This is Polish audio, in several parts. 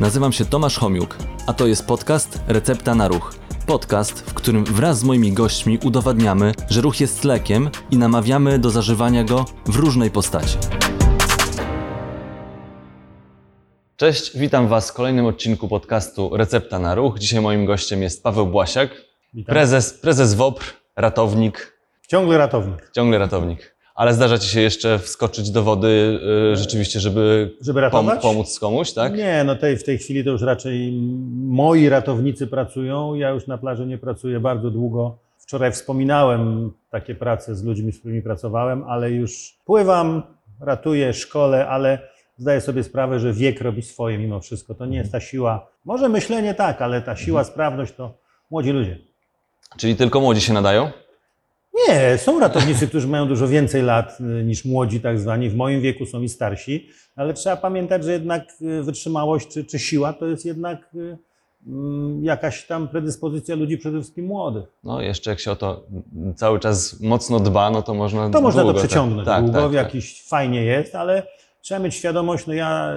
Nazywam się Tomasz Homiuk, a to jest podcast Recepta na Ruch. Podcast, w którym wraz z moimi gośćmi udowadniamy, że ruch jest lekiem i namawiamy do zażywania go w różnej postaci. Cześć, witam Was w kolejnym odcinku podcastu Recepta na Ruch. Dzisiaj moim gościem jest Paweł Błasiak, Witam. prezes, prezes WOPR, ratownik, Ciągle ratownik. ciągle ratownik. Ale zdarza Ci się jeszcze wskoczyć do wody y, rzeczywiście, żeby, Żeby pom- ratować? pomóc komuś, tak? Nie, no tej, w tej chwili to już raczej moi ratownicy pracują. Ja już na plaży nie pracuję bardzo długo. Wczoraj wspominałem takie prace z ludźmi, z którymi pracowałem, ale już pływam, ratuję, szkole, ale zdaję sobie sprawę, że wiek robi swoje mimo wszystko. To nie jest ta siła. Może myślenie tak, ale ta siła, sprawność to młodzi ludzie. Czyli tylko młodzi się nadają? Nie, są ratownicy, którzy mają dużo więcej lat y, niż młodzi, tak zwani. W moim wieku są i starsi, ale trzeba pamiętać, że jednak y, wytrzymałość czy, czy siła to jest jednak y, mm, jakaś tam predyspozycja ludzi przede wszystkim młodych. No jeszcze jak się o to cały czas mocno dba, no to można To można to długo, tak. przeciągnąć tak, długo, tak, tak. jakiś fajnie jest, ale trzeba mieć świadomość, no ja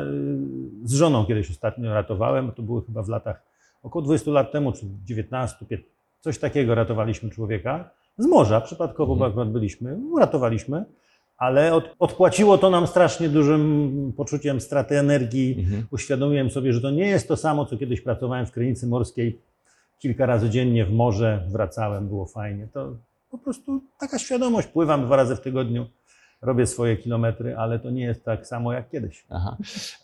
z żoną kiedyś ostatnio ratowałem, to były chyba w latach około 20 lat temu, czy 19, 15, coś takiego ratowaliśmy człowieka z morza, przypadkowo Mhm. bo akurat byliśmy, uratowaliśmy, ale od, odpłaciło to nam strasznie dużym poczuciem straty energii. Mhm. Uświadomiłem sobie, że to nie jest to samo, co kiedyś pracowałem w krynicy morskiej. Kilka razy dziennie w morze wracałem, było fajnie. To po prostu taka świadomość. Pływam dwa razy w tygodniu, robię swoje kilometry, ale to nie jest tak samo jak kiedyś. Aha.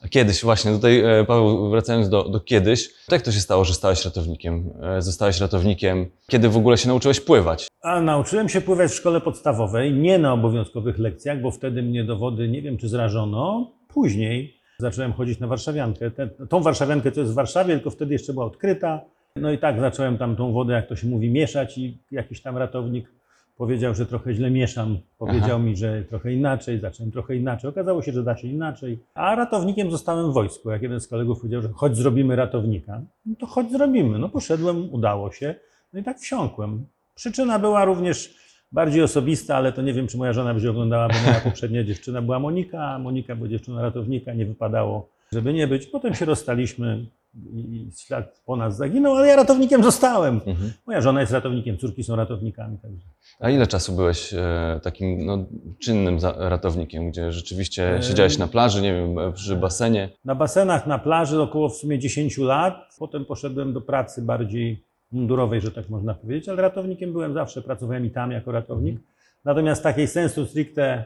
A Kiedyś właśnie, tutaj e, Paweł, wracając do, do kiedyś, jak to się stało, że stałeś ratownikiem? E, Zostałeś ratownikiem. Kiedy w ogóle się nauczyłeś pływać? A nauczyłem się pływać w szkole podstawowej, nie na obowiązkowych lekcjach, bo wtedy mnie do wody nie wiem czy zrażono. Później zacząłem chodzić na warszawiankę. Tą warszawiankę, co jest w Warszawie, tylko wtedy jeszcze była odkryta. No i tak zacząłem tam tą wodę, jak to się mówi, mieszać i jakiś tam ratownik powiedział, że trochę źle mieszam. Powiedział Aha. mi, że trochę inaczej, zacząłem trochę inaczej. Okazało się, że da się inaczej. A ratownikiem zostałem w wojsku. Jak jeden z kolegów powiedział, że chodź zrobimy ratownika, no to chodź zrobimy. No poszedłem, udało się. No i tak wsiąkłem. Przyczyna była również bardziej osobista, ale to nie wiem, czy moja żona będzie oglądała, bo moja poprzednia dziewczyna była Monika, a Monika była dziewczyną ratownika, nie wypadało, żeby nie być. Potem się rozstaliśmy i ślad po nas zaginął, ale ja ratownikiem zostałem. Mhm. Moja żona jest ratownikiem, córki są ratownikami. Także. A ile czasu byłeś e, takim no, czynnym za, ratownikiem, gdzie rzeczywiście E, siedziałeś na plaży, nie wiem, przy basenie? Na basenach, na plaży około w sumie 10 lat. Potem poszedłem do pracy bardziej mundurowej, że tak można powiedzieć, ale ratownikiem byłem zawsze, pracowałem i tam jako ratownik. Natomiast takiej sensu stricte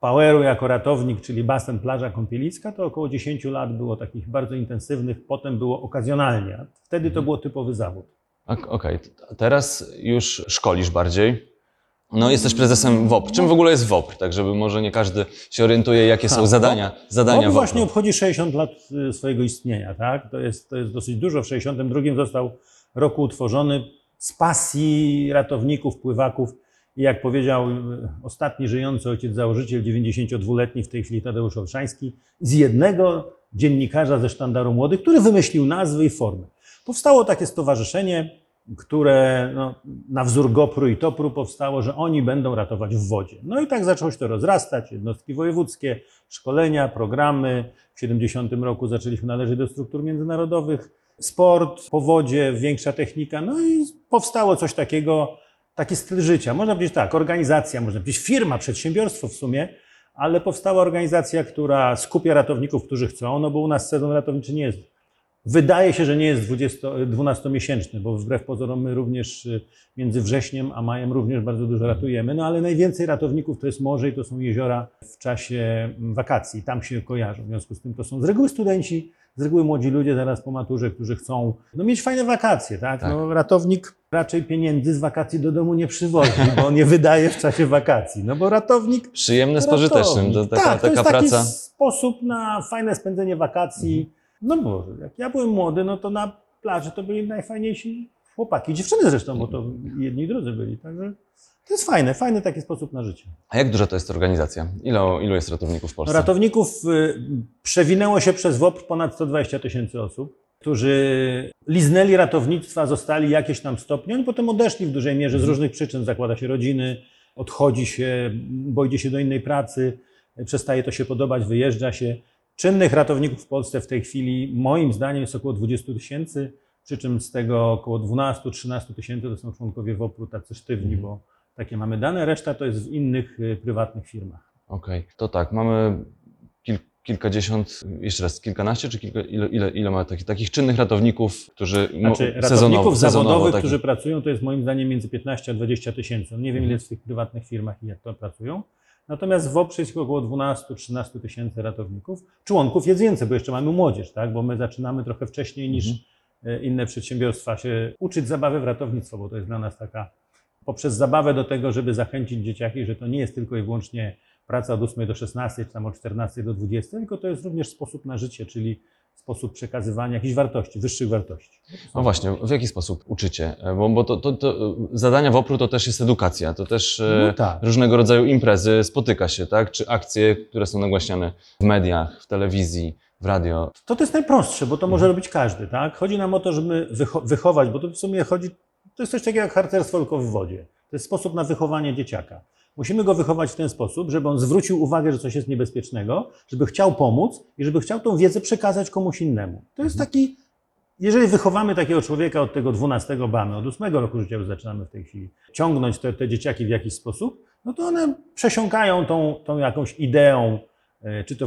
poweru jako ratownik, czyli basen, plaża kąpieliska, to około 10 lat było takich bardzo intensywnych, potem było okazjonalnie. Wtedy to było typowy zawód. Ok- Okej, t- teraz już szkolisz bardziej. No, jesteś prezesem WOPR. Czym w ogóle jest WOPR? Tak, żeby może nie każdy się orientuje, jakie są Ha, zadania, zadania On WOPR. właśnie obchodzi 60 lat y, swojego istnienia, tak? To jest, to jest dosyć dużo. W 62 został roku utworzony z pasji ratowników, pływaków. I jak powiedział y, ostatni żyjący ojciec założyciel, 92-letni w tej chwili Tadeusz Olszański, z jednego dziennikarza ze sztandaru młodych, który wymyślił nazwy i formy. Powstało takie stowarzyszenie, które no, na wzór GoPru i TOPRu powstało, że oni będą ratować w wodzie. No i tak zaczęło się to rozrastać, jednostki wojewódzkie, szkolenia, programy. W 70 roku zaczęliśmy należeć do struktur międzynarodowych, sport, po wodzie, większa technika, no i powstało coś takiego, taki styl życia. Można powiedzieć tak, organizacja, można powiedzieć firma, przedsiębiorstwo w sumie, ale powstała organizacja, która skupia ratowników, którzy chcą, no bo u nas sezon ratowniczy nie jest Wydaje się, że nie jest 20 12-miesięczny, bo wbrew pozorom my również y, między wrześniem a majem również bardzo dużo ratujemy. No ale najwięcej ratowników to jest morze i to są jeziora w czasie mm, wakacji. Tam się kojarzą. W związku z tym to są z reguły studenci, z reguły młodzi ludzie zaraz po maturze, którzy chcą no, mieć fajne wakacje. Tak? Tak. No, ratownik raczej pieniędzy z wakacji do domu nie przywozi, bo on nie wydaje w czasie wakacji. No bo ratownik Przyjemne z pożytecznym. To taka, tak, to taka jest taki praca. sposób na fajne spędzenie wakacji. No bo jak ja byłem młody, no to na plaży to byli najfajniejsi chłopaki, dziewczyny zresztą, bo to jedni i drudzy byli. Także to jest fajne, fajny taki sposób na życie. A jak duża to jest organizacja? Ilu, ilu jest ratowników w Polsce? Ratowników y, przewinęło się przez WOPR ponad 120 tysięcy osób, którzy liznęli ratownictwa, zostali jakieś tam stopnie, oni potem odeszli w dużej mierze z różnych przyczyn. Zakłada się rodziny, odchodzi się, boi się do innej pracy, przestaje to się podobać, wyjeżdża się. Czynnych ratowników w Polsce w tej chwili, moim zdaniem, jest około 20 tysięcy, przy czym z tego około 12-13 tysięcy to są członkowie WOPR-u tacy sztywni, Mhm. bo takie mamy dane, reszta to jest w innych y, prywatnych firmach. Okej, to tak, mamy kil, kilkadziesiąt, jeszcze raz, kilkanaście, czy kilka, ile, ile, ile mamy takich, takich czynnych ratowników, którzy Znaczy, ratowników sezonowo zawodowych, takich- którzy pracują, to jest moim zdaniem między 15 a 20 tysięcy. Nie wiem, Mhm. ile jest w tych prywatnych firmach i jak to pracują. Natomiast w OPRze jest około 12-13 tysięcy ratowników. Członków jest więcej, bo jeszcze mamy młodzież, tak? bo my zaczynamy trochę wcześniej niż e, inne przedsiębiorstwa się uczyć zabawy w ratownictwo, bo to jest dla nas taka poprzez zabawę do tego, żeby zachęcić dzieciaki, że to nie jest tylko i wyłącznie praca od 8 do 16, czy tam od 14 do 20, tylko to jest również sposób na życie, czyli sposób przekazywania jakichś wartości, wyższych wartości. No właśnie, w jaki sposób uczycie? E, Bo, bo to, to, to zadania WOPR-u to też jest edukacja, to też e, No tak. różnego rodzaju imprezy, spotyka się, tak? Czy akcje, które są nagłaśniane w mediach, w telewizji, w radio. To, to jest najprostsze, bo to może robić każdy, tak? Chodzi nam o to, żeby wycho- wychować, bo to w sumie chodzi, to jest coś takiego jak harcerstwo tylko w wodzie. To jest sposób na wychowanie dzieciaka. Musimy go wychować w ten sposób, żeby on zwrócił uwagę, że coś jest niebezpiecznego, żeby chciał pomóc i żeby chciał tą wiedzę przekazać komuś innemu. To jest taki, jeżeli wychowamy takiego człowieka od tego 12 bamy, od 8 roku życia już zaczynamy w tej chwili, ciągnąć te, te dzieciaki w jakiś sposób, no to one przesiąkają tą, tą jakąś ideą, czy to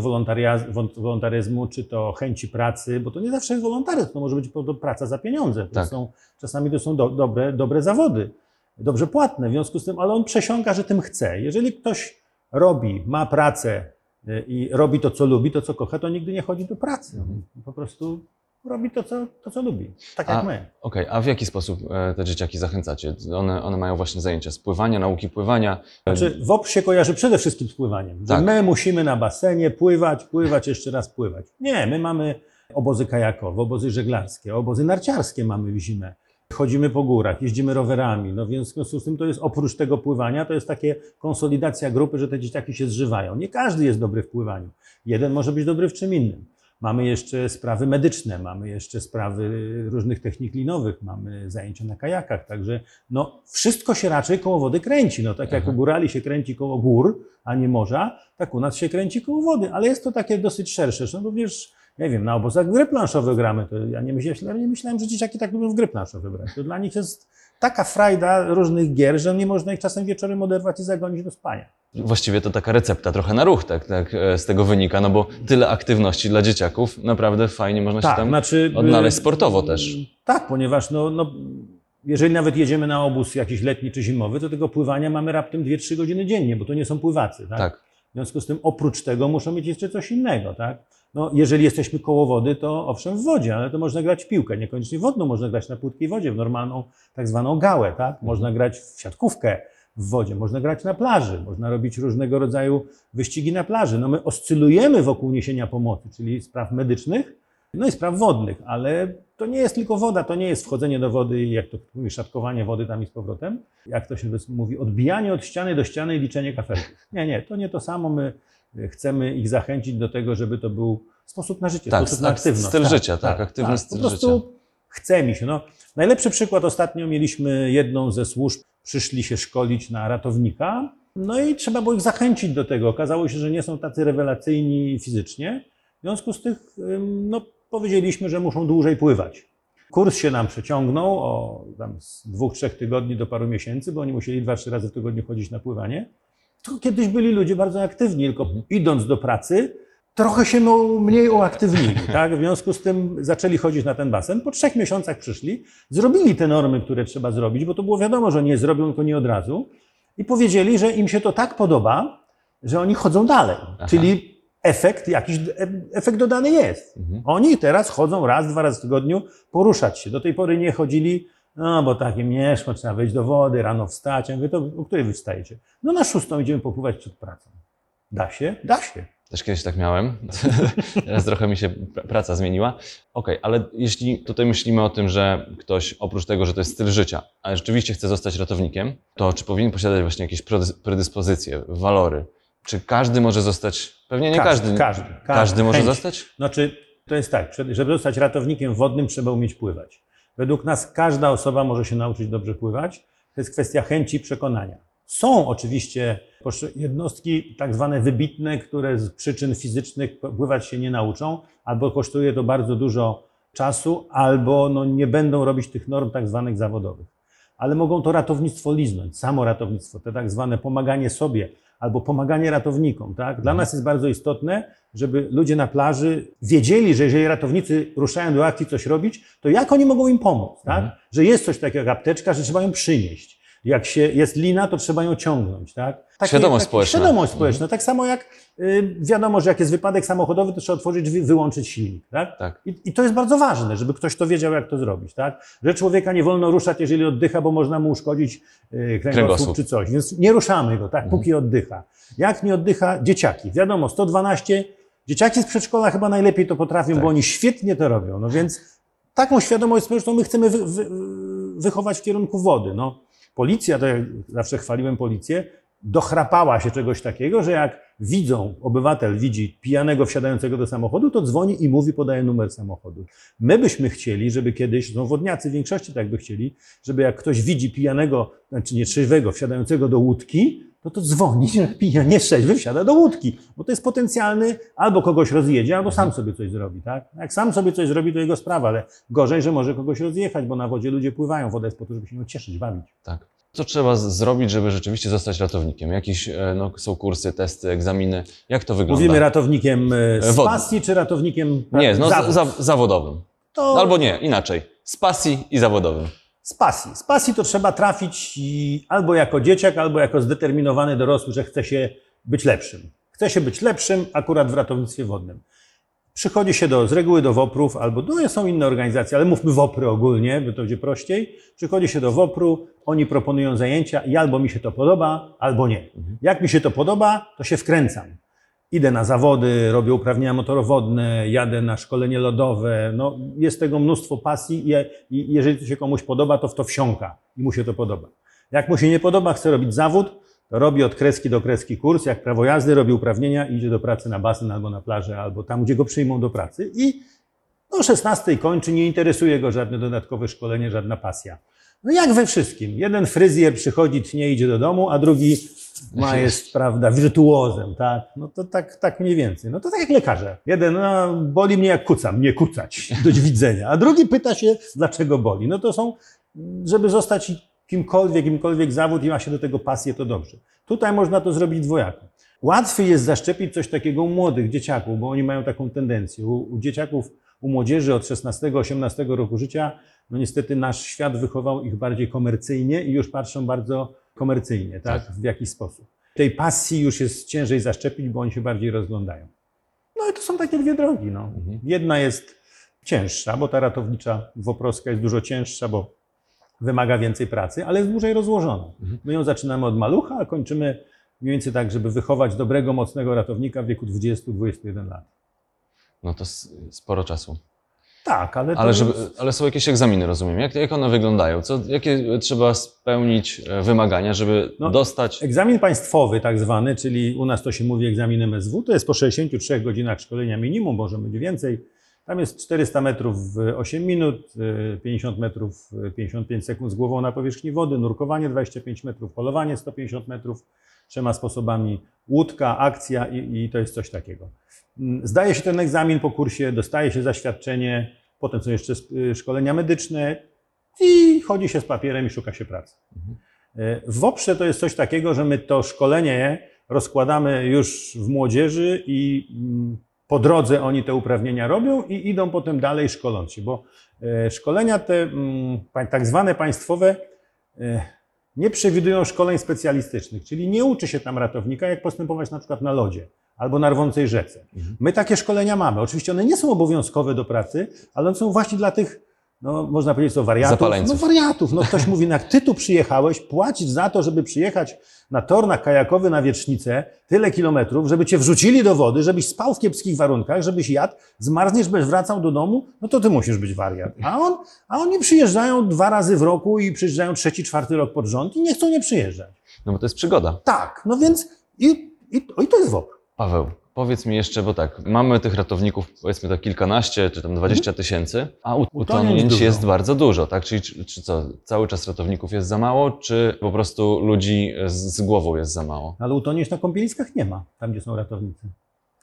wolontaryzmu, czy to chęci pracy, bo to nie zawsze jest wolontaryzm, to może być praca za pieniądze. To Tak. są, czasami to są do, dobre, dobre zawody, dobrze płatne, w związku z tym, ale on przesiąka, że tym chce. Jeżeli ktoś robi, ma pracę e, i robi to, co lubi, to, co kocha, to nigdy nie chodzi do pracy. Po prostu robi to, co, to, co lubi. Tak jak A- my. Okej, a w jaki sposób e, te dzieciaki zachęcacie? One, one mają właśnie zajęcia z pływania, nauki pływania. Znaczy, WOP się kojarzy przede wszystkim z pływaniem. Tak. my musimy na basenie pływać, pływać, jeszcze raz pływać. Nie, my mamy obozy kajakowe, obozy żeglarskie, obozy narciarskie mamy w zimę. Chodzimy po górach, jeździmy rowerami. No więc w związku z tym to jest oprócz tego pływania, to jest takie konsolidacja grupy, że te dzieciaki się zżywają. Nie każdy jest dobry w pływaniu. Jeden może być dobry w czym innym. Mamy jeszcze sprawy medyczne, mamy jeszcze sprawy różnych technik linowych, mamy zajęcia na kajakach, także no, wszystko się raczej koło wody kręci. No, tak jak Aha. u górali się kręci koło gór, a nie morza, tak u nas się kręci koło wody, ale jest to takie dosyć szersze. No również, nie wiem, na obozach gry planszowe gramy, to ja nie myślałem, nie myślałem, że dzieciaki tak lubią w gry planszowe. To dla nich jest taka frajda różnych gier, że nie można ich czasem wieczorem oderwać i zagonić do spania. Właściwie to taka recepta trochę na ruch, tak, tak e, z tego wynika, no bo tyle aktywności dla dzieciaków, naprawdę fajnie można się tam znaczy, odnaleźć y, sportowo też. Tak, ponieważ no, no, jeżeli nawet jedziemy na obóz jakiś letni czy zimowy, to tego pływania mamy raptem 2-3 godziny dziennie, bo to nie są pływacy. Tak? Tak. W związku z tym oprócz tego muszą mieć jeszcze coś innego. Tak? No, jeżeli jesteśmy koło wody, to owszem w wodzie, ale to można grać w piłkę, niekoniecznie wodną, można grać na płytkiej wodzie, w normalną tak zwaną gałę. Tak? Można grać w siatkówkę w wodzie, można grać na plaży, można robić różnego rodzaju wyścigi na plaży. No, my oscylujemy wokół niesienia pomocy, czyli spraw medycznych, no i spraw wodnych, ale to nie jest tylko woda, to nie jest wchodzenie do wody i jak to mówi, szatkowanie wody tam i z powrotem. Jak to się mówi, odbijanie od ściany do ściany i liczenie kafelków. Nie, nie, to nie to samo. My chcemy ich zachęcić do tego, żeby to był sposób na życie, Tak, sposób tak, na aktywność. styl życia, tak, aktywny styl Po prostu życia. chce mi się. No, najlepszy przykład ostatnio mieliśmy jedną ze służb, przyszli się szkolić na ratownika, no i trzeba było ich zachęcić do tego. Okazało się, że nie są tacy rewelacyjni fizycznie. W związku z tych, ym, no, powiedzieliśmy, że muszą dłużej pływać. Kurs się nam przeciągnął o tam z dwóch, trzech tygodni do paru miesięcy, bo oni musieli dwa, trzy razy w tygodniu chodzić na pływanie. To kiedyś byli ludzie bardzo aktywni, tylko idąc do pracy, trochę się mniej uaktywnili. Tak? W związku z tym zaczęli chodzić na ten basen. Po trzech miesiącach przyszli, zrobili te normy, które trzeba zrobić, bo to było wiadomo, że nie zrobią, tylko nie od razu. I powiedzieli, że im się to tak podoba, że oni chodzą dalej. Aha. Czyli efekt, jakiś efekt dodany jest. Mhm. Oni teraz chodzą raz, dwa razy w tygodniu poruszać się. Do tej pory nie chodzili, no bo takim mieszko, trzeba wejść do wody, rano wstać. Ja mówię, to o której wy wstajecie? No na szóstą idziemy popływać przed pracą. Da się? Da się. Też kiedyś tak miałem. Teraz trochę mi się pr- praca zmieniła. Okej, ale jeśli tutaj myślimy o tym, że ktoś oprócz tego, że to jest styl życia, ale rzeczywiście chce zostać ratownikiem, to czy powinien posiadać właśnie jakieś predys- predyspozycje, walory? Czy każdy może zostać? Pewnie nie każdy. Każdy. Każdy może Chęć. zostać? Znaczy, to jest tak, żeby zostać ratownikiem wodnym, trzeba umieć pływać. Według nas każda osoba może się nauczyć dobrze pływać. To jest kwestia chęci i przekonania. Są oczywiście Jednostki tak zwane wybitne, które z przyczyn fizycznych pływać się nie nauczą, albo kosztuje to bardzo dużo czasu, albo no, nie będą robić tych norm tak zwanych zawodowych. Ale mogą to ratownictwo liznąć, samo ratownictwo, to tak zwane pomaganie sobie albo pomaganie ratownikom. Tak? Dla nas jest bardzo istotne, żeby ludzie na plaży wiedzieli, że jeżeli ratownicy ruszają do akcji coś robić, to jak oni mogą im pomóc? Tak? Mhm. Że jest coś takiego jak apteczka, że trzeba ją przynieść. Jak się jest lina, to trzeba ją ciągnąć. Tak? Świadomość społeczna. Świadomość społeczna. Tak samo jak y, wiadomo, że jak jest wypadek samochodowy, to trzeba otworzyć drzwi, wyłączyć silnik. Tak? Tak. I, I to jest bardzo ważne, żeby ktoś to wiedział, jak to zrobić. Tak? Że człowieka nie wolno ruszać, jeżeli oddycha, bo można mu uszkodzić y, kręgosłup, Kręgosłup. czy coś. Więc nie ruszamy go, tak, póki oddycha. Jak nie oddycha? Dzieciaki. Wiadomo, 112. Dzieciaki z przedszkola chyba najlepiej to potrafią, Tak. bo oni świetnie to robią. No więc taką świadomość społeczną my chcemy wy, wy, wychować w kierunku wody. No, policja, to jak zawsze chwaliłem policję, dochrapała się czegoś takiego, że jak widzą, obywatel widzi pijanego wsiadającego do samochodu, to dzwoni i mówi, podaje numer samochodu. My byśmy chcieli, żeby kiedyś, no wodniacy w większości tak by chcieli, żeby jak ktoś widzi pijanego, znaczy nietrzeźwego wsiadającego do łódki, no to dzwoni, że pijany trzeźwy wsiada do łódki, bo to jest potencjalny, albo kogoś rozjedzie, albo sam sobie coś zrobi, tak? Jak sam sobie coś zrobi, to jego sprawa, ale gorzej, że może kogoś rozjechać, bo na wodzie ludzie pływają, woda jest po to, żeby się nią cieszyć, bawić. Tak. Co trzeba z- zrobić, żeby rzeczywiście zostać ratownikiem? Jakieś e, no, są kursy, testy, egzaminy? Jak to wygląda? Mówimy ratownikiem e, z Wodnym. pasji, czy ratownikiem Nie, no, zawód? za, za, zawodowym. to No, albo nie, inaczej. Z pasji i zawodowym. z pasji. Z pasji to trzeba trafić i albo jako dzieciak, albo jako zdeterminowany dorosły, że chce się być lepszym. Chce się być lepszym akurat w ratownictwie wodnym. Przychodzi się do, z reguły do WOPR-ów, albo no, są inne organizacje, ale mówmy WOPR-y ogólnie, by to będzie prościej. Przychodzi się do WOPR-u, oni proponują zajęcia i albo mi się to podoba, albo nie. Jak mi się to podoba, to się wkręcam. Idę na zawody, robię uprawnienia motorowodne, jadę na szkolenie lodowe. No, jest tego mnóstwo pasji i, i jeżeli to się komuś podoba, to w to wsiąka i mu się to podoba. Jak mu się nie podoba, chce robić zawód, robi od kreski do kreski kurs, jak prawo jazdy, robi uprawnienia idzie do pracy na basen albo na plażę, albo tam, gdzie go przyjmą do pracy. I o 16 kończy, nie interesuje go żadne dodatkowe szkolenie, żadna pasja. No jak we wszystkim. Jeden fryzjer przychodzi, tnie, idzie do domu, a drugi ma jest, prawda, wirtuozem, tak? No to tak, tak mniej więcej. No to tak jak lekarze. Jeden, no, boli mnie jak kucam, nie kucać, do widzenia. A drugi pyta się, dlaczego boli. No to są, żeby zostać kimkolwiek, kimkolwiek zawód i ma się do tego pasję, to dobrze. Tutaj można to zrobić dwojako. Łatwiej jest zaszczepić coś takiego u młodych dzieciaków, bo oni mają taką tendencję. U, u dzieciaków, u młodzieży od 16-18 roku życia, no niestety nasz świat wychował ich bardziej komercyjnie i już patrzą bardzo komercyjnie, tak? W jakiś sposób. Tej pasji już jest ciężej zaszczepić, bo oni się bardziej rozglądają. No i to są takie dwie drogi. No. Jedna jest cięższa, bo ta ratownicza woproska jest dużo cięższa, bo wymaga więcej pracy, ale jest dłużej rozłożona. My ją zaczynamy od malucha, a kończymy mniej więcej tak, żeby wychować dobrego, mocnego ratownika w wieku 20-21 lat. No to sporo czasu. Tak, ale Ale, żeby, jest- ale są jakieś egzaminy, rozumiem. Jak, jak one wyglądają? Co, jakie trzeba spełnić e, wymagania, żeby No, dostać? Egzamin państwowy tak zwany, czyli u nas to się mówi egzamin MSW, to jest po 63 godzinach szkolenia minimum, może być więcej. Tam jest 400 metrów w 8 minut, y, 50 metrów w 55 sekund z głową na powierzchni wody, nurkowanie 25 metrów, polowanie 150 metrów, trzema sposobami, łódka, akcja i, i to jest coś takiego. Mm, Zdaje się ten egzamin po kursie, dostaje się zaświadczenie, potem są jeszcze y, szkolenia medyczne i chodzi się z papierem i szuka się pracy. W WOPRze to jest coś takiego, że my to szkolenie rozkładamy już w młodzieży i mm, po drodze oni te uprawnienia robią i idą potem dalej szkoląc się, bo e, szkolenia te mm, tak zwane państwowe e, nie przewidują szkoleń specjalistycznych, czyli nie uczy się tam ratownika, jak postępować na przykład na lodzie albo na rwącej rzece. My takie szkolenia mamy. Oczywiście one nie są obowiązkowe do pracy, ale one są właśnie dla tych, no można powiedzieć, co wariatów. Zapaleńców. No wariatów. No ktoś mówi, no jak ty tu przyjechałeś, płacić za to, żeby przyjechać na tornach kajakowy na Wiecznicę tyle kilometrów, żeby cię wrzucili do wody, żebyś spał w kiepskich warunkach, żebyś jadł, zmarzniesz, będziesz wracał do domu, no to ty musisz być wariat. A, on, a oni przyjeżdżają dwa razy w roku i przyjeżdżają trzeci, czwarty rok pod rząd i nie chcą nie przyjeżdżać. No bo to jest przygoda. Tak, no więc i, i, i to jest WOP. Paweł, Powiedz mi jeszcze, bo tak, mamy tych ratowników powiedzmy to kilkanaście czy tam dwadzieścia tysięcy, a ut- Utonięć jest bardzo dużo, tak? Czyli czy, czy co, cały czas ratowników jest za mało, czy po prostu ludzi z, z głową jest za mało? Ale utonięć na kąpieliskach nie ma, tam gdzie są ratownicy.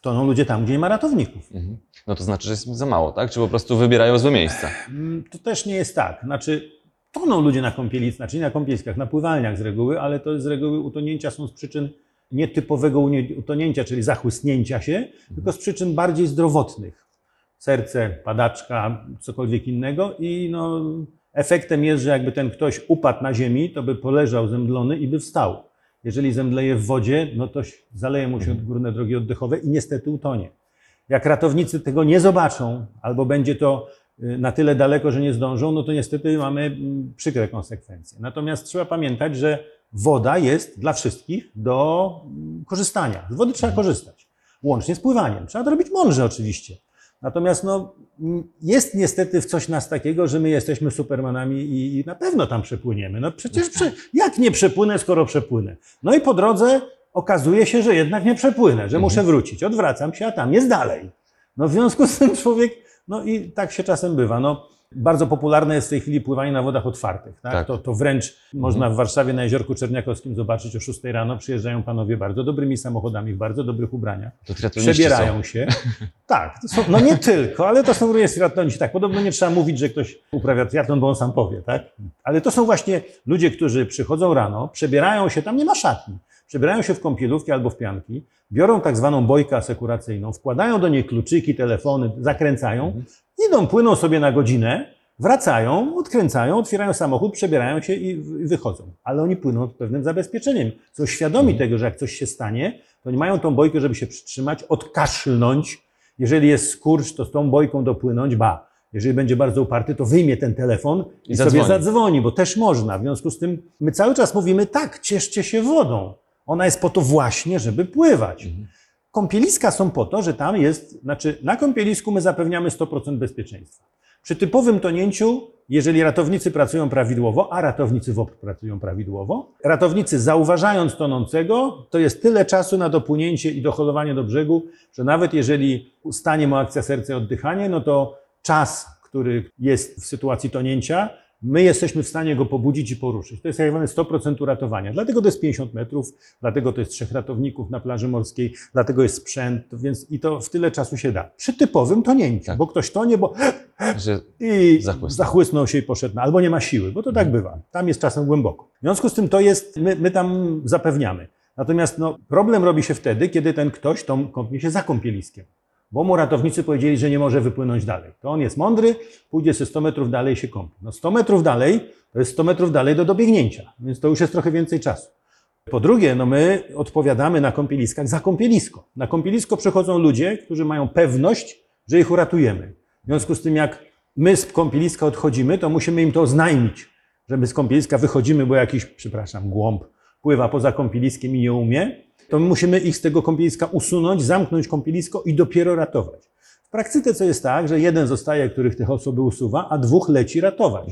Toną ludzie tam, gdzie nie ma ratowników. Mhm. No to znaczy, że jest za mało, tak? Czy po prostu wybierają złe miejsca? To też nie jest tak. Znaczy, toną ludzie na kąpieliskach, znaczy nie na kąpieliskach, na pływalniach z reguły, ale to z reguły utonięcia są z przyczyn nietypowego utonięcia, czyli zachłysnięcia się, tylko z przyczyn bardziej zdrowotnych. Serce, padaczka, cokolwiek innego i no, efektem jest, że jakby ten ktoś upadł na ziemi, to by poleżał zemdlony i by wstał. Jeżeli zemdleje w wodzie, no to zaleje mu się górne drogi oddechowe i niestety utonie. Jak ratownicy tego nie zobaczą, albo będzie to y, na tyle daleko, że nie zdążą, no to niestety mamy mm, przykre konsekwencje. Natomiast trzeba pamiętać, że woda jest dla wszystkich do korzystania. Z wody trzeba korzystać, łącznie z pływaniem. Trzeba to robić mądrze oczywiście. Natomiast no, jest niestety w coś nas takiego, że my jesteśmy supermanami i, i na pewno tam przepłyniemy. No przecież prze, jak nie przepłynę, skoro przepłynę? No i po drodze okazuje się, że jednak nie przepłynę, że muszę wrócić. Odwracam się, a tam jest dalej. No w związku z tym człowiek, no i tak się czasem bywa. No, bardzo popularne jest w tej chwili pływanie na wodach otwartych. Tak? Tak. To, to wręcz można w Warszawie na Jeziorku Czerniakowskim zobaczyć o 6 rano. Przyjeżdżają panowie bardzo dobrymi samochodami, w bardzo dobrych ubraniach. To Przebierają są. się. Tak, są, no nie tylko, ale to są również triatloniści. Tak, podobno nie trzeba mówić, że ktoś uprawia triatlon, bo on sam powie, tak? Ale to są właśnie ludzie, którzy przychodzą rano, przebierają się, tam nie ma szatni, przebierają się w kąpielówki albo w pianki, biorą tak zwaną bojkę asekuracyjną, wkładają do niej kluczyki, telefony, zakręcają, idą, płyną sobie na godzinę, wracają, odkręcają, otwierają samochód, przebierają się i wychodzą. Ale oni płyną z pewnym zabezpieczeniem. Są świadomi tego, że jak coś się stanie, to oni mają tą bojkę, żeby się przytrzymać, odkaszlnąć. Jeżeli jest skurcz, to z tą bojką dopłynąć, ba. Jeżeli będzie bardzo uparty, to wyjmie ten telefon i, I sobie zadzwoni. zadzwoni, bo też można. W związku z tym my cały czas mówimy, tak, cieszcie się wodą. Ona jest po to właśnie, żeby pływać. Kąpieliska są po to, że tam jest, znaczy na kąpielisku my zapewniamy 100% bezpieczeństwa. Przy typowym tonięciu, jeżeli ratownicy pracują prawidłowo, a ratownicy WOP pracują prawidłowo, ratownicy zauważając tonącego, to jest tyle czasu na dopłynięcie i doholowanie do brzegu, że nawet jeżeli ustanie mu akcja serca i oddychanie, no to czas, który jest w sytuacji tonięcia, my jesteśmy w stanie go pobudzić i poruszyć. To jest tak zwane 100% uratowania. Dlatego to jest 50 metrów, dlatego to jest trzech ratowników na plaży morskiej, dlatego jest sprzęt, więc i to w tyle czasu się da. Przy typowym tonięciu, Tak. bo ktoś tonie, bo Że i Zachłysnął. zachłysnął się i poszedł, na- albo nie ma siły, bo to tak bywa. Tam jest czasem głęboko. W związku z tym to jest, my, my tam zapewniamy. Natomiast no, problem robi się wtedy, kiedy ten ktoś tą kąpnie się za kąpieliskiem. Bo mu ratownicy powiedzieli, że nie może wypłynąć dalej. To on jest mądry, pójdzie ze 100 metrów dalej i się kąpie. No 100 metrów dalej to jest 100 metrów dalej do dobiegnięcia, więc to już jest trochę więcej czasu. Po drugie, no my odpowiadamy na kąpieliskach za kąpielisko. Na kąpielisko przychodzą ludzie, którzy mają pewność, że ich uratujemy. W związku z tym, jak my z kąpieliska odchodzimy, to musimy im to oznajmić, że my z kąpieliska wychodzimy, bo jakiś, przepraszam, głąb pływa poza kąpieliskiem i nie umie, to my musimy ich z tego kąpieliska usunąć, zamknąć kąpielisko i dopiero ratować. W praktyce co jest tak, że jeden zostaje, których tych osoby usuwa, a dwóch leci ratować.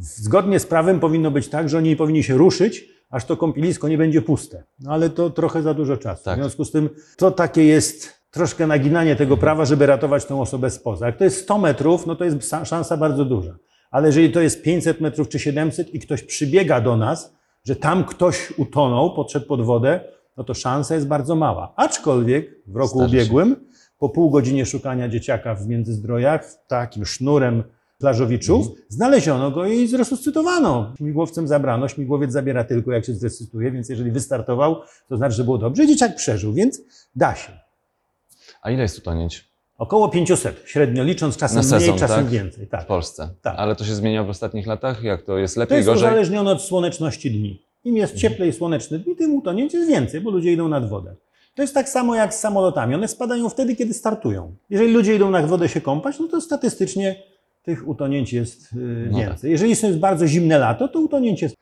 Zgodnie z prawem powinno być tak, że oni powinni się ruszyć, aż to kąpielisko nie będzie puste. No ale to trochę za dużo czasu. Tak. W związku z tym to takie jest troszkę naginanie tego prawa, żeby ratować tę osobę spoza. Jak to jest 100 metrów, no to jest sa- szansa bardzo duża. Ale jeżeli to jest 500 metrów czy 700 i ktoś przybiega do nas, że tam ktoś utonął, podszedł pod wodę, no to szansa jest bardzo mała. Aczkolwiek w roku ubiegłym, po pół godzinie szukania dzieciaka w Międzyzdrojach, takim sznurem plażowiczów, znaleziono go i zresuscytowano. Śmigłowcem zabrano, śmigłowiec zabiera tylko jak się zresuscytuje, więc jeżeli wystartował, to znaczy, że było dobrze i dzieciak przeżył, więc da się. A ile jest utonięć Około 500, średnio licząc, czasem sezon, mniej, czasem tak? więcej. w Tak. Polsce? Tak. Ale to się zmienia w ostatnich latach? Jak to jest To lepiej, jest gorzej? uzależnione od słoneczności dni. Im jest cieplej słoneczny dni, tym utonięć jest więcej, bo ludzie idą nad wodę. To jest tak samo jak z samolotami. One spadają wtedy, kiedy startują. Jeżeli ludzie idą nad wodę się kąpać, no to statystycznie tych utonięć jest yy, No więcej. Jeżeli jest bardzo zimne lato, to utonięcie jest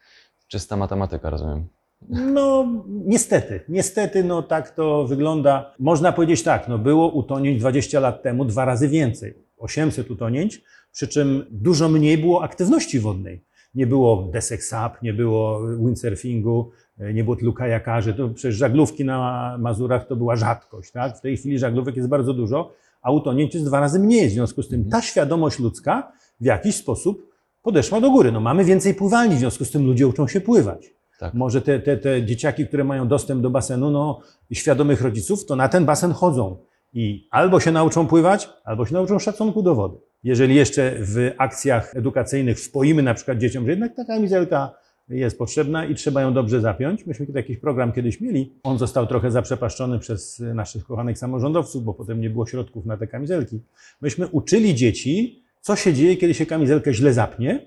Czysta matematyka, rozumiem. No, niestety, niestety, no tak to wygląda. Można powiedzieć tak, no było utonięć 20 lat temu dwa razy więcej. 800 utonięć, przy czym dużo mniej było aktywności wodnej. Nie było desek SAP, nie było windsurfingu, e, nie było tylu kajakarzy. To przecież żaglówki na Mazurach to była rzadkość. Tak? W tej chwili żaglówek jest bardzo dużo, a utonięć jest dwa razy mniej. W związku z tym ta świadomość ludzka w jakiś sposób podeszła do góry. No, mamy więcej pływalni, w związku z tym ludzie uczą się pływać. Tak. Może te, te, te dzieciaki, które mają dostęp do basenu, no, świadomych rodziców, to na ten basen chodzą. I albo się nauczą pływać, albo się nauczą szacunku do wody. Jeżeli jeszcze w akcjach edukacyjnych wspoimy na przykład dzieciom, że jednak ta kamizelka jest potrzebna i trzeba ją dobrze zapiąć. Myśmy taki program kiedyś mieli. On został trochę zaprzepaszczony przez naszych kochanych samorządowców, bo potem nie było środków na te kamizelki. Myśmy uczyli dzieci, co się dzieje, kiedy się kamizelkę źle zapnie,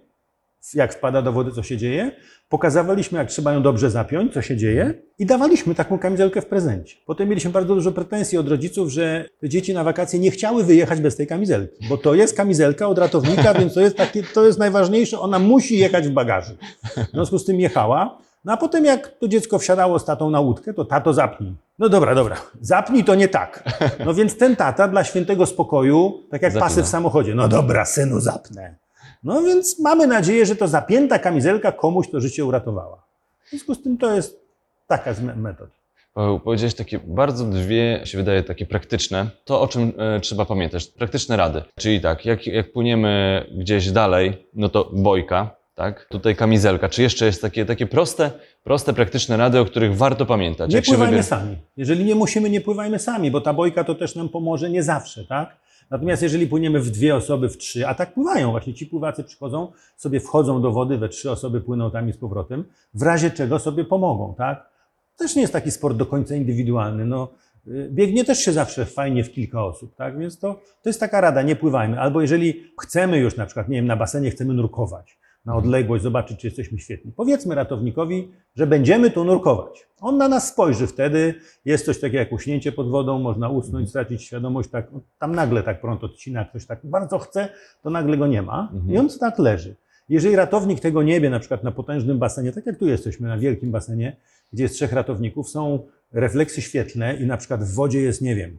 jak wpada do wody, co się dzieje. Pokazywaliśmy, jak trzeba ją dobrze zapiąć, co się dzieje i dawaliśmy taką kamizelkę w prezencie. Potem mieliśmy bardzo dużo pretensji od rodziców, że dzieci na wakacje nie chciały wyjechać bez tej kamizelki, bo to jest kamizelka od ratownika, więc to jest, takie, to jest najważniejsze, ona musi jechać w bagażu. W związku z tym jechała, no a potem jak to dziecko wsiadało z tatą na łódkę, to tato zapnij. No dobra, dobra, zapnij to nie tak. No więc ten tata dla świętego spokoju, tak jak Zapina. pasy w samochodzie, no dobra, synu zapnę. No więc mamy nadzieję, że to zapięta kamizelka komuś to życie uratowała. W związku z tym to jest taka z me- metod. Paweł, powiedziałeś takie bardzo dwie, się wydaje, takie praktyczne, to o czym e, trzeba pamiętać, praktyczne rady. Czyli tak, jak, jak płyniemy gdzieś dalej, no to bojka, tak? Tutaj kamizelka. Czy jeszcze jest takie, takie proste, proste, praktyczne rady, o których warto pamiętać? Nie pływajmy sami. Jeżeli nie musimy, nie pływajmy sami, bo ta bojka to też nam pomoże nie zawsze, tak? Natomiast jeżeli płyniemy w dwie osoby, w trzy, a tak pływają, właśnie ci pływacy przychodzą, sobie wchodzą do wody, we trzy osoby płyną tam i z powrotem, w razie czego sobie pomogą, tak? Też nie jest taki sport do końca indywidualny, no. y, Biegnie też się zawsze fajnie w kilka osób, tak? Więc to, to jest taka rada, nie pływajmy. Albo jeżeli chcemy już na przykład, nie wiem, na basenie chcemy nurkować, na odległość, zobaczyć, czy jesteśmy świetni. Powiedzmy ratownikowi, że będziemy tu nurkować. On na nas spojrzy wtedy, jest coś takiego jak uśnięcie pod wodą, można usnąć, stracić świadomość, tak, tam nagle tak prąd odcina, ktoś tak bardzo chce, to nagle go nie ma i on tak leży. Jeżeli ratownik tego nie wie, na przykład na potężnym basenie, tak jak tu jesteśmy, na wielkim basenie, gdzie jest trzech ratowników, są refleksy świetlne i na przykład w wodzie jest, nie wiem,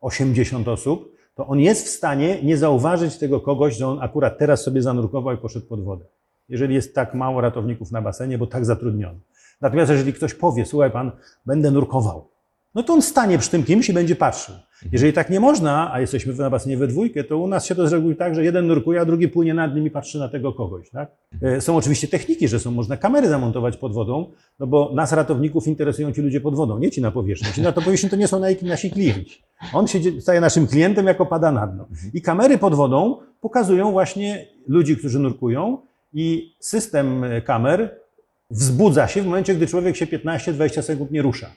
80 osób, to on jest w stanie nie zauważyć tego kogoś, że on akurat teraz sobie zanurkował i poszedł pod wodę. Jeżeli jest tak mało ratowników na basenie, bo tak zatrudniony. Natomiast jeżeli ktoś powie, słuchaj pan, będę nurkował, no to on stanie przy tym kimś i będzie patrzył. Jeżeli tak nie można, a jesteśmy na basenie we dwójkę, to u nas się to z reguły tak, że jeden nurkuje, a drugi płynie nad nim i patrzy na tego kogoś. Tak? E, Są oczywiście techniki, że są, można kamery zamontować pod wodą, no bo nas ratowników interesują ci ludzie pod wodą, nie ci na powierzchni. Ci na to powierzchni to nie są nasi- nasi klienci. On się staje naszym klientem, jako pada na dno. I kamery pod wodą pokazują właśnie ludzi, którzy nurkują i system e, kamer wzbudza się w momencie, gdy człowiek się 15-20 sekund nie rusza.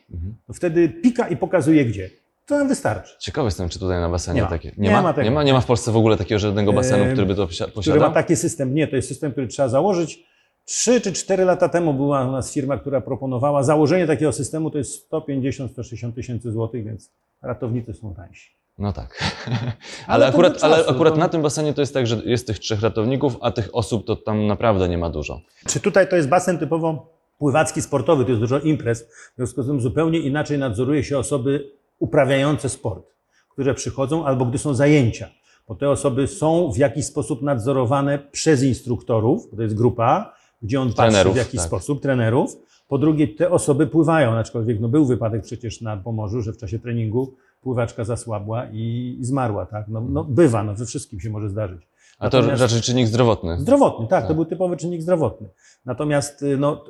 To wtedy pika i pokazuje gdzie. To nam wystarczy. Ciekawy jestem, czy tutaj na basenie Nie ma. takie. Nie ma tego. Nie ma, nie ma w Polsce w ogóle takiego żadnego basenu, który by to posia- Który posiadał? ma taki system. Nie, to jest system, który trzeba założyć. Trzy czy cztery lata temu była u nas firma, która proponowała założenie takiego systemu, to jest 150-160 tysięcy złotych, więc ratownicy są tańsi. No tak. Ale akurat, ale akurat to- na tym basenie to jest tak, że jest tych trzech ratowników, a tych osób to tam naprawdę nie ma dużo. Czy tutaj to jest basen typowo pływacki, sportowy, to jest dużo imprez, w związku z tym zupełnie inaczej nadzoruje się osoby uprawiające sport, które przychodzą albo gdy są zajęcia, bo te osoby są w jakiś sposób nadzorowane przez instruktorów, bo to jest grupa, gdzie on patrzy Trenerów, w jakiś tak. sposób, trenerów. Po drugie, te osoby pływają, aczkolwiek no, był wypadek przecież na Pomorzu, że w czasie treningu pływaczka zasłabła i, i zmarła, tak? No, no bywa, no we wszystkim się może zdarzyć. A to Natomiast- raczej czynnik zdrowotny. Zdrowotny, tak, to Tak. był typowy czynnik zdrowotny. Natomiast y, no,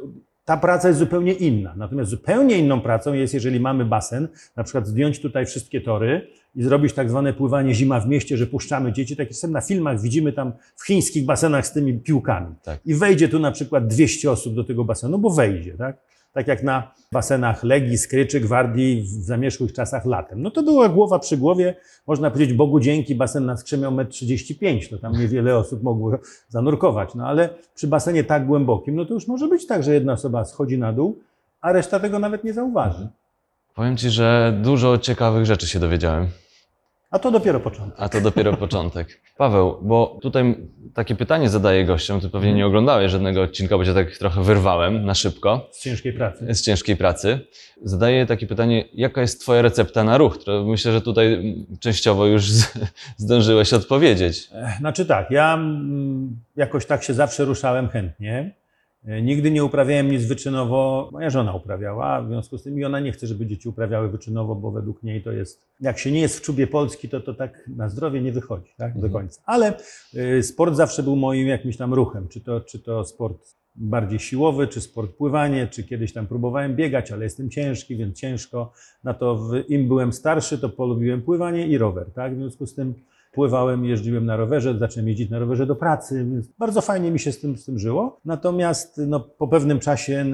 ta praca jest zupełnie inna. Natomiast zupełnie inną pracą jest, jeżeli mamy basen, na przykład zdjąć tutaj wszystkie tory i zrobić tak zwane pływanie zima w mieście, że puszczamy dzieci. Tak jak czasem na filmach widzimy tam w chińskich basenach z tymi piłkami. Tak. I wejdzie tu na przykład 200 osób do tego basenu, bo wejdzie, tak? Tak jak na basenach Legii, Skryczy, Gwardii w zamierzchłych czasach latem. No to była głowa przy głowie, można powiedzieć Bogu dzięki, basen na Skrze miał 1,35 m, to tam niewiele osób mogło zanurkować. No ale przy basenie tak głębokim, no to już może być tak, że jedna osoba schodzi na dół, a reszta tego nawet nie zauważy. Powiem Ci, że dużo ciekawych rzeczy się dowiedziałem, A to dopiero początek. a to dopiero początek. Paweł, bo tutaj takie pytanie zadaję gościom, ty pewnie nie oglądałeś żadnego odcinka, bo cię tak trochę wyrwałem na szybko Z ciężkiej pracy. z ciężkiej pracy. Zadaję takie pytanie, jaka jest Twoja recepta na ruch? Myślę, że tutaj częściowo już zdążyłeś odpowiedzieć. Znaczy tak, ja mm, jakoś tak się zawsze ruszałem chętnie Nigdy nie uprawiałem nic wyczynowo. Moja żona uprawiała, w związku z tym i ona nie chce, żeby dzieci uprawiały wyczynowo, bo według niej to jest, jak się nie jest w czubie Polski, to to tak na zdrowie nie wychodzi tak, do Mhm. końca. Ale y, sport zawsze był moim jakimś tam ruchem, czy to, czy to sport bardziej siłowy, czy sport pływanie, czy kiedyś tam próbowałem biegać, ale jestem ciężki, więc ciężko. Na to w, im byłem starszy, to polubiłem pływanie i rower, tak? W związku z tym pływałem, jeździłem na rowerze, zacząłem jeździć na rowerze do pracy, więc bardzo fajnie mi się z tym, z tym żyło. Natomiast no, po pewnym czasie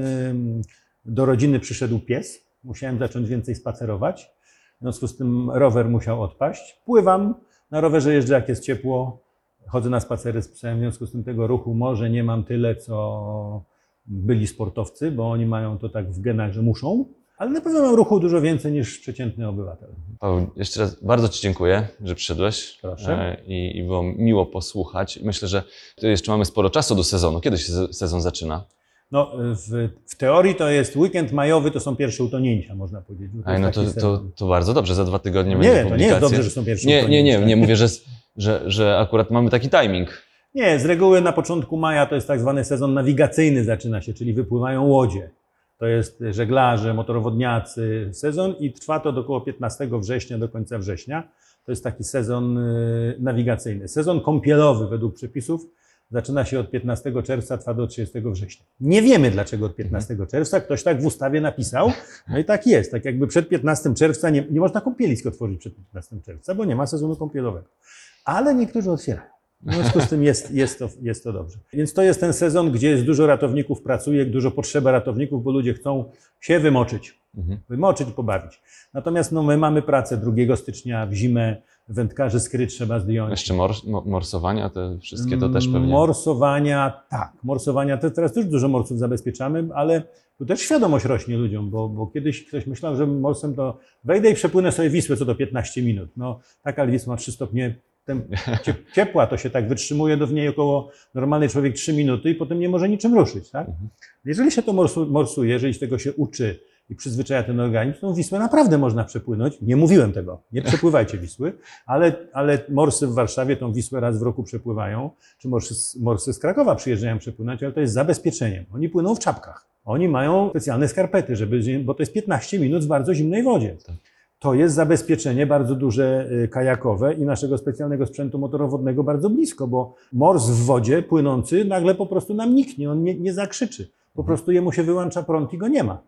do rodziny przyszedł pies, musiałem zacząć więcej spacerować. W związku z tym rower musiał odpaść. Pływam, na rowerze jeżdżę jak jest ciepło, chodzę na spacery z psem, w związku z tym tego ruchu może nie mam tyle, co byli sportowcy, bo oni mają to tak w genach, że muszą, ale na pewno mam ruchu dużo więcej niż przeciętny obywatel. Paweł, jeszcze raz bardzo Ci dziękuję, że przyszedłeś. Proszę. E, I, I było miło posłuchać. Myślę, że jeszcze mamy sporo czasu do sezonu. Kiedy się se- sezon zaczyna? No, w, w teorii to jest weekend majowy, to są pierwsze utonięcia, można powiedzieć. To Aj, no to, to, to bardzo dobrze, za dwa tygodnie Nie, będzie to nie jest dobrze, że są pierwsze Nie, nie, utonięcia. nie, nie mówię, że, że, że akurat mamy taki timing. Nie, z reguły na początku maja to jest tak zwany sezon nawigacyjny zaczyna się, czyli wypływają łodzie. To jest żeglarze, motorowodniacy sezon i trwa to do około 15 września do końca września. To jest taki sezon y, nawigacyjny. Sezon kąpielowy według przepisów zaczyna się od 15 czerwca, trwa do 30 września. Nie wiemy dlaczego od 15 czerwca, ktoś tak w ustawie napisał, no i tak jest. Tak jakby przed 15 czerwca nie, nie można kąpielisk otworzyć przed 15 czerwca, bo nie ma sezonu kąpielowego. Ale niektórzy otwierają. W związku z tym jest, jest, to, jest to dobrze. Więc to jest ten sezon, gdzie jest dużo ratowników, pracuje, dużo potrzeba ratowników, bo ludzie chcą się wymoczyć. Mhm. Wymoczyć pobawić. Natomiast no, my mamy pracę 2 stycznia w zimę, wędkarzy skry trzeba zdjąć. Jeszcze mors, mo- morsowania, te wszystkie to też pewnie. Morsowania, tak. Morsowania, to teraz też dużo morsów zabezpieczamy, ale tu też świadomość rośnie ludziom, bo, bo kiedyś ktoś myślał, że morsem to wejdę i przepłynę sobie Wisłę co do 15 minut. No, taka Wisła ma 3 stopnie ciepła, to się tak wytrzymuje do w niej około normalny człowiek 3 minuty i potem nie może niczym ruszyć. Tak? Mhm. Jeżeli się to morsu, morsuje, jeżeli się tego się uczy i przyzwyczaja ten organizm, to Wisłę naprawdę można przepłynąć. Nie mówiłem tego, nie przepływajcie Wisły, ale, ale morsy w Warszawie tą Wisłę raz w roku przepływają, czy morsy, z- morsy z Krakowa przyjeżdżają przepłynąć, ale to jest zabezpieczeniem. Oni płyną w czapkach. Oni mają specjalne skarpety, żeby, bo to jest 15 minut w bardzo zimnej wodzie. To jest zabezpieczenie bardzo duże y, kajakowe i naszego specjalnego sprzętu motorowodnego bardzo blisko, bo mors w wodzie płynący nagle po prostu nam niknie, on nie, nie zakrzyczy. Po prostu jemu się wyłącza prąd i go nie ma.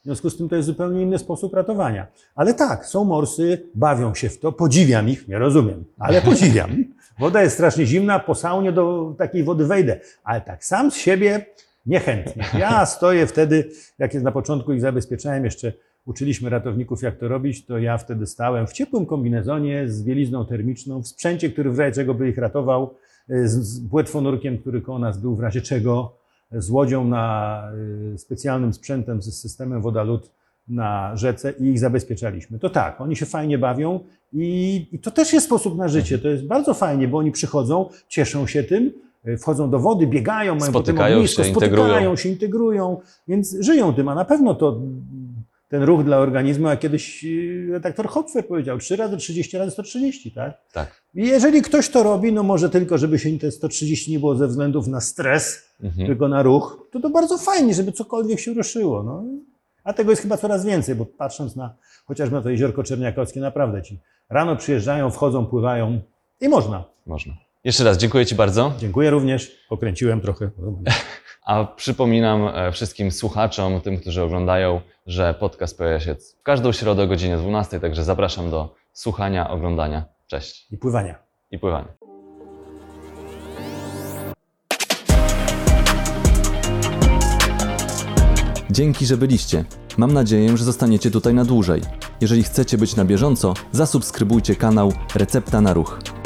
W związku z tym to jest zupełnie inny sposób ratowania. Ale tak, są morsy, bawią się w to, podziwiam ich, nie rozumiem, ale podziwiam. Woda jest strasznie zimna, po saunie do takiej wody wejdę, ale tak sam z siebie niechętnie. Ja stoję wtedy, jak jest na początku ich zabezpieczałem, jeszcze uczyliśmy ratowników, jak to robić, to ja wtedy stałem w ciepłym kombinezonie z bielizną termiczną, w sprzęcie, który w razie czego by ich ratował, y, z, z płetwonurkiem, który koło nas był w razie czego, z łodzią na y, specjalnym sprzętem z systemem woda-lód na rzece i ich zabezpieczaliśmy. To tak, oni się fajnie bawią i, i to też jest sposób na życie. To jest bardzo fajnie, bo oni przychodzą, cieszą się tym, y, wchodzą do wody, biegają, mają potem Spotykają ognisko, się, spotykają integrują. się, integrują, więc żyją tym, a na pewno to ten ruch dla organizmu, a kiedyś y, redaktor Hopfer powiedział, 3 razy 30 razy 130, tak? Tak. I jeżeli ktoś to robi, no może tylko, żeby się te 130 nie było ze względów na stres, Mhm. tylko na ruch, to to bardzo fajnie, żeby cokolwiek się ruszyło. No. A tego jest chyba coraz więcej, bo patrząc na chociażby na to jeziorko Czerniakowskie, naprawdę ci rano przyjeżdżają, wchodzą, pływają i można. Można. Jeszcze raz dziękuję Ci bardzo. Dziękuję również, pokręciłem trochę. A przypominam e, wszystkim słuchaczom, tym, którzy oglądają, że podcast pojawia się w każdą środę o godzinie 12, także zapraszam do słuchania, oglądania. Cześć I pływania. i pływania. Dzięki, że byliście. Mam nadzieję, że zostaniecie tutaj na dłużej. Jeżeli chcecie być na bieżąco, zasubskrybujcie kanał Recepta na Ruch.